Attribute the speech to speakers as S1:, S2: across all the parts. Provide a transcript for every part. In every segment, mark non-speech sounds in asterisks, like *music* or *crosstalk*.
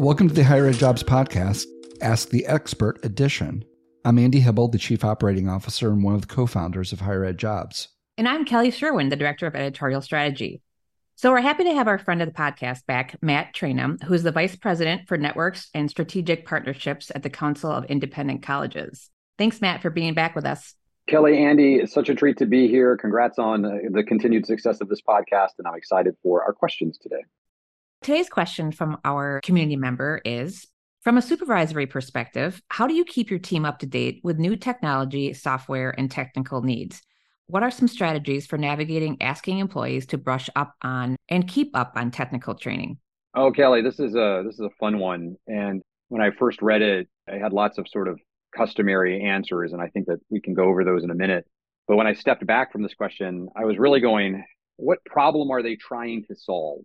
S1: Welcome to the Higher Ed Jobs Podcast, Ask the Expert Edition. I'm Andy Hibble, the Chief Operating Officer and one of the co founders of Higher Ed Jobs.
S2: And I'm Kelly Sherwin, the Director of Editorial Strategy. So we're happy to have our friend of the podcast back, Matt Trainum, who is the Vice President for Networks and Strategic Partnerships at the Council of Independent Colleges. Thanks, Matt, for being back with us.
S3: Kelly, Andy, it's such a treat to be here. Congrats on uh, the continued success of this podcast, and I'm excited for our questions today.
S2: Today's question from our community member is From a supervisory perspective, how do you keep your team up to date with new technology, software, and technical needs? What are some strategies for navigating asking employees to brush up on and keep up on technical training?
S3: Oh, Kelly, this is a this is a fun one. And when I first read it, I had lots of sort of customary answers, and I think that we can go over those in a minute. But when I stepped back from this question, I was really going, what problem are they trying to solve?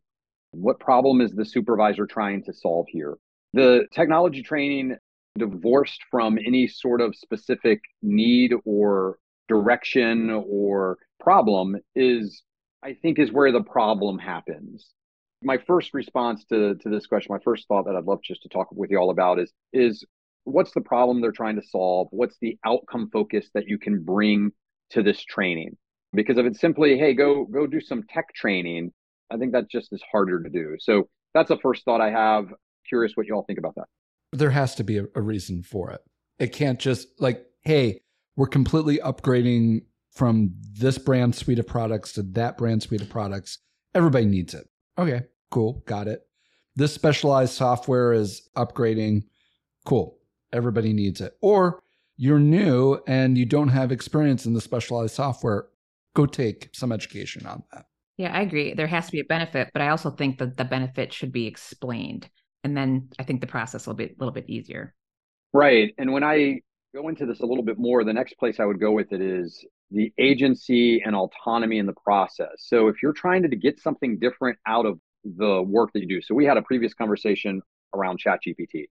S3: What problem is the supervisor trying to solve here? The technology training divorced from any sort of specific need or direction or problem is I think is where the problem happens. My first response to, to this question, my first thought that I'd love just to talk with you all about is is what's the problem they're trying to solve? What's the outcome focus that you can bring to this training? Because if it's simply, hey, go go do some tech training, I think that just is harder to do. So that's the first thought I have. Curious what you all think about that.
S1: There has to be a, a reason for it. It can't just like, hey, we're completely upgrading from this brand suite of products to that brand suite of products. Everybody needs it. Okay, cool, got it. This specialized software is upgrading. Cool, everybody needs it. Or you're new and you don't have experience in the specialized software. Go take some education on that.
S2: Yeah, I agree. There has to be a benefit, but I also think that the benefit should be explained. And then I think the process will be a little bit easier.
S3: Right. And when I go into this a little bit more, the next place I would go with it is the agency and autonomy in the process. So if you're trying to get something different out of the work that you do. So we had a previous conversation around ChatGPT.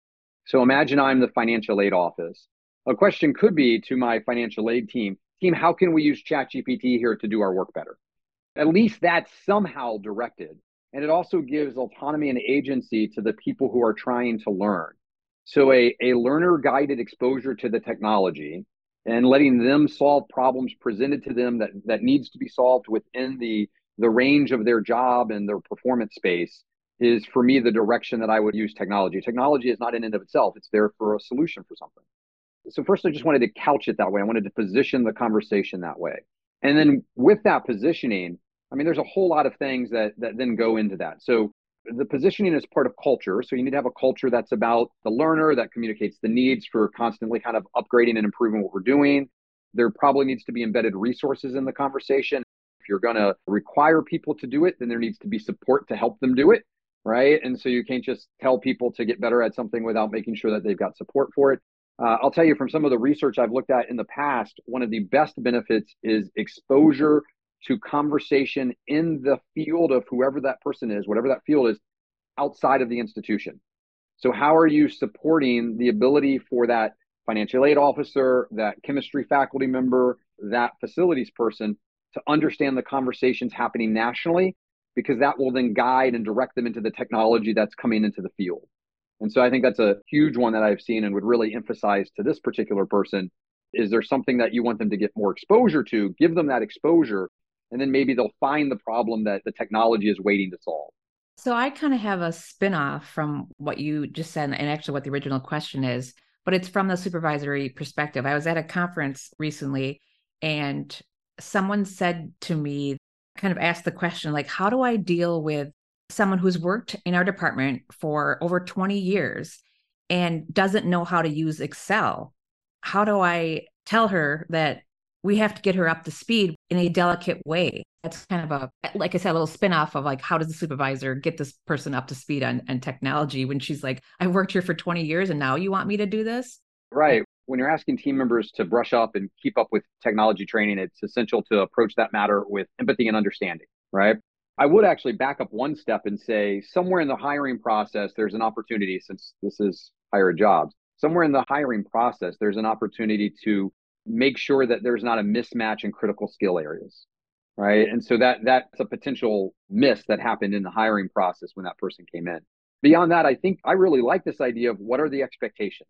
S3: So imagine I'm the financial aid office. A question could be to my financial aid team, team, how can we use ChatGPT here to do our work better? At least that's somehow directed. And it also gives autonomy and agency to the people who are trying to learn. So a, a learner guided exposure to the technology and letting them solve problems presented to them that, that needs to be solved within the, the range of their job and their performance space is for me the direction that I would use technology. Technology is not in and of itself, it's there for a solution for something. So, first, I just wanted to couch it that way. I wanted to position the conversation that way. And then with that positioning, I mean, there's a whole lot of things that that then go into that. So the positioning is part of culture. So you need to have a culture that's about the learner that communicates the needs for constantly kind of upgrading and improving what we're doing. There probably needs to be embedded resources in the conversation. If you're going to require people to do it, then there needs to be support to help them do it. Right. And so you can't just tell people to get better at something without making sure that they've got support for it. Uh, I'll tell you from some of the research I've looked at in the past, one of the best benefits is exposure to conversation in the field of whoever that person is, whatever that field is, outside of the institution. So, how are you supporting the ability for that financial aid officer, that chemistry faculty member, that facilities person to understand the conversations happening nationally? Because that will then guide and direct them into the technology that's coming into the field. And so I think that's a huge one that I've seen and would really emphasize to this particular person. Is there something that you want them to get more exposure to? Give them that exposure and then maybe they'll find the problem that the technology is waiting to solve.
S2: So I kind of have a spin-off from what you just said and actually what the original question is, but it's from the supervisory perspective. I was at a conference recently and someone said to me kind of asked the question like how do I deal with someone who's worked in our department for over 20 years and doesn't know how to use Excel? How do I tell her that we have to get her up to speed in a delicate way. That's kind of a, like I said, a little spin off of like, how does the supervisor get this person up to speed on, on technology when she's like, I worked here for 20 years and now you want me to do this?
S3: Right. When you're asking team members to brush up and keep up with technology training, it's essential to approach that matter with empathy and understanding, right? I would actually back up one step and say somewhere in the hiring process, there's an opportunity since this is higher jobs. Somewhere in the hiring process, there's an opportunity to make sure that there's not a mismatch in critical skill areas right and so that that's a potential miss that happened in the hiring process when that person came in beyond that, I think I really like this idea of what are the expectations?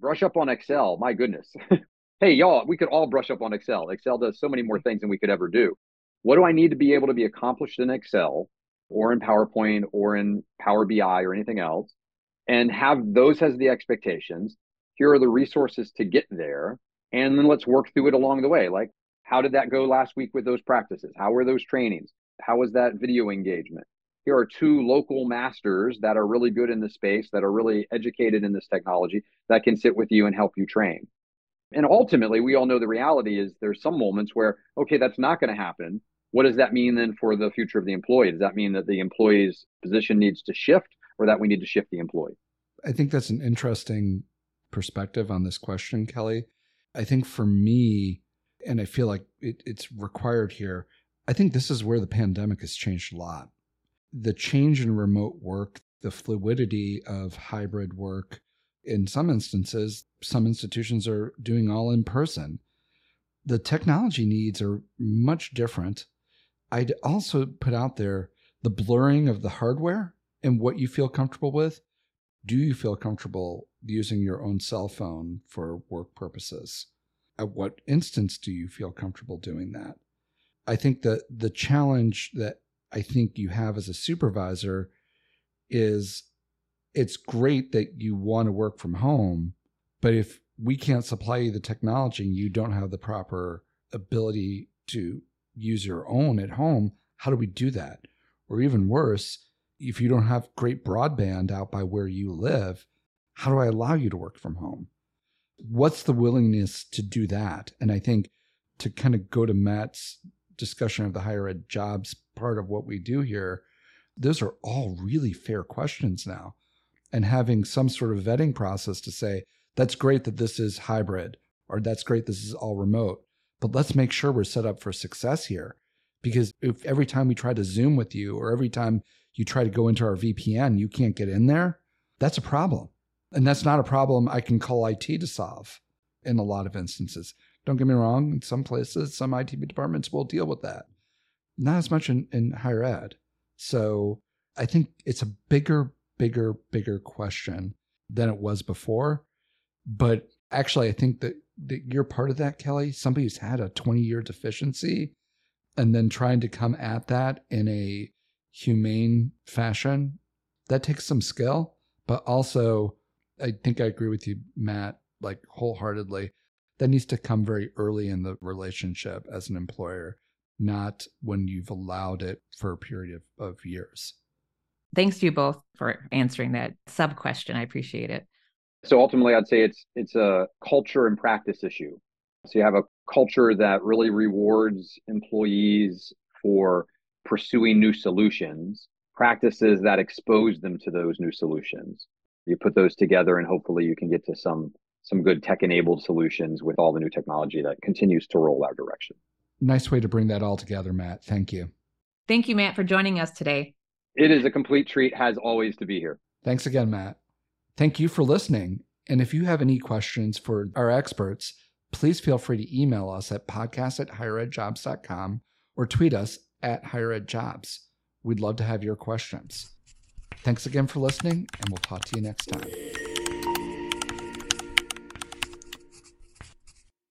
S3: Brush up on Excel. My goodness. *laughs* hey, y'all, we could all brush up on Excel. Excel does so many more things than we could ever do. What do I need to be able to be accomplished in Excel or in PowerPoint or in Power BI or anything else? And have those as the expectations. Here are the resources to get there. And then let's work through it along the way. Like, how did that go last week with those practices? How were those trainings? How was that video engagement? here are two local masters that are really good in the space, that are really educated in this technology, that can sit with you and help you train. And ultimately, we all know the reality is there's some moments where, okay, that's not going to happen. What does that mean then for the future of the employee? Does that mean that the employee's position needs to shift or that we need to shift the employee?
S1: I think that's an interesting perspective on this question, Kelly. I think for me, and I feel like it, it's required here, I think this is where the pandemic has changed a lot the change in remote work, the fluidity of hybrid work, in some instances, some institutions are doing all in person. The technology needs are much different. I'd also put out there the blurring of the hardware and what you feel comfortable with. Do you feel comfortable using your own cell phone for work purposes? At what instance do you feel comfortable doing that? I think that the challenge that I think you have as a supervisor is it's great that you want to work from home, but if we can't supply you the technology and you don't have the proper ability to use your own at home, how do we do that? Or even worse, if you don't have great broadband out by where you live, how do I allow you to work from home? What's the willingness to do that? And I think to kind of go to Matt's discussion of the higher ed jobs part of what we do here, those are all really fair questions now. And having some sort of vetting process to say, that's great that this is hybrid, or that's great this is all remote, but let's make sure we're set up for success here. Because if every time we try to Zoom with you, or every time you try to go into our VPN, you can't get in there, that's a problem. And that's not a problem I can call IT to solve in a lot of instances. Don't get me wrong, in some places, some IT departments will deal with that. Not as much in, in higher ed. So I think it's a bigger, bigger, bigger question than it was before. But actually, I think that, that you're part of that, Kelly. Somebody who's had a 20 year deficiency and then trying to come at that in a humane fashion, that takes some skill. But also, I think I agree with you, Matt, like wholeheartedly that needs to come very early in the relationship as an employer, not when you've allowed it for a period of, of years.
S2: Thanks to you both for answering that sub question. I appreciate it.
S3: So ultimately, I'd say it's it's a culture and practice issue. So you have a culture that really rewards employees for pursuing new solutions, practices that expose them to those new solutions. You put those together, and hopefully, you can get to some some good tech enabled solutions with all the new technology that continues to roll our direction.
S1: Nice way to bring that all together, Matt. Thank you.
S2: Thank you, Matt, for joining us today.
S3: It is a complete treat, has always, to be here.
S1: Thanks again, Matt. Thank you for listening. And if you have any questions for our experts, please feel free to email us at podcast at higheredjobs.com or tweet us at higheredjobs. We'd love to have your questions. Thanks again for listening, and we'll talk to you next time.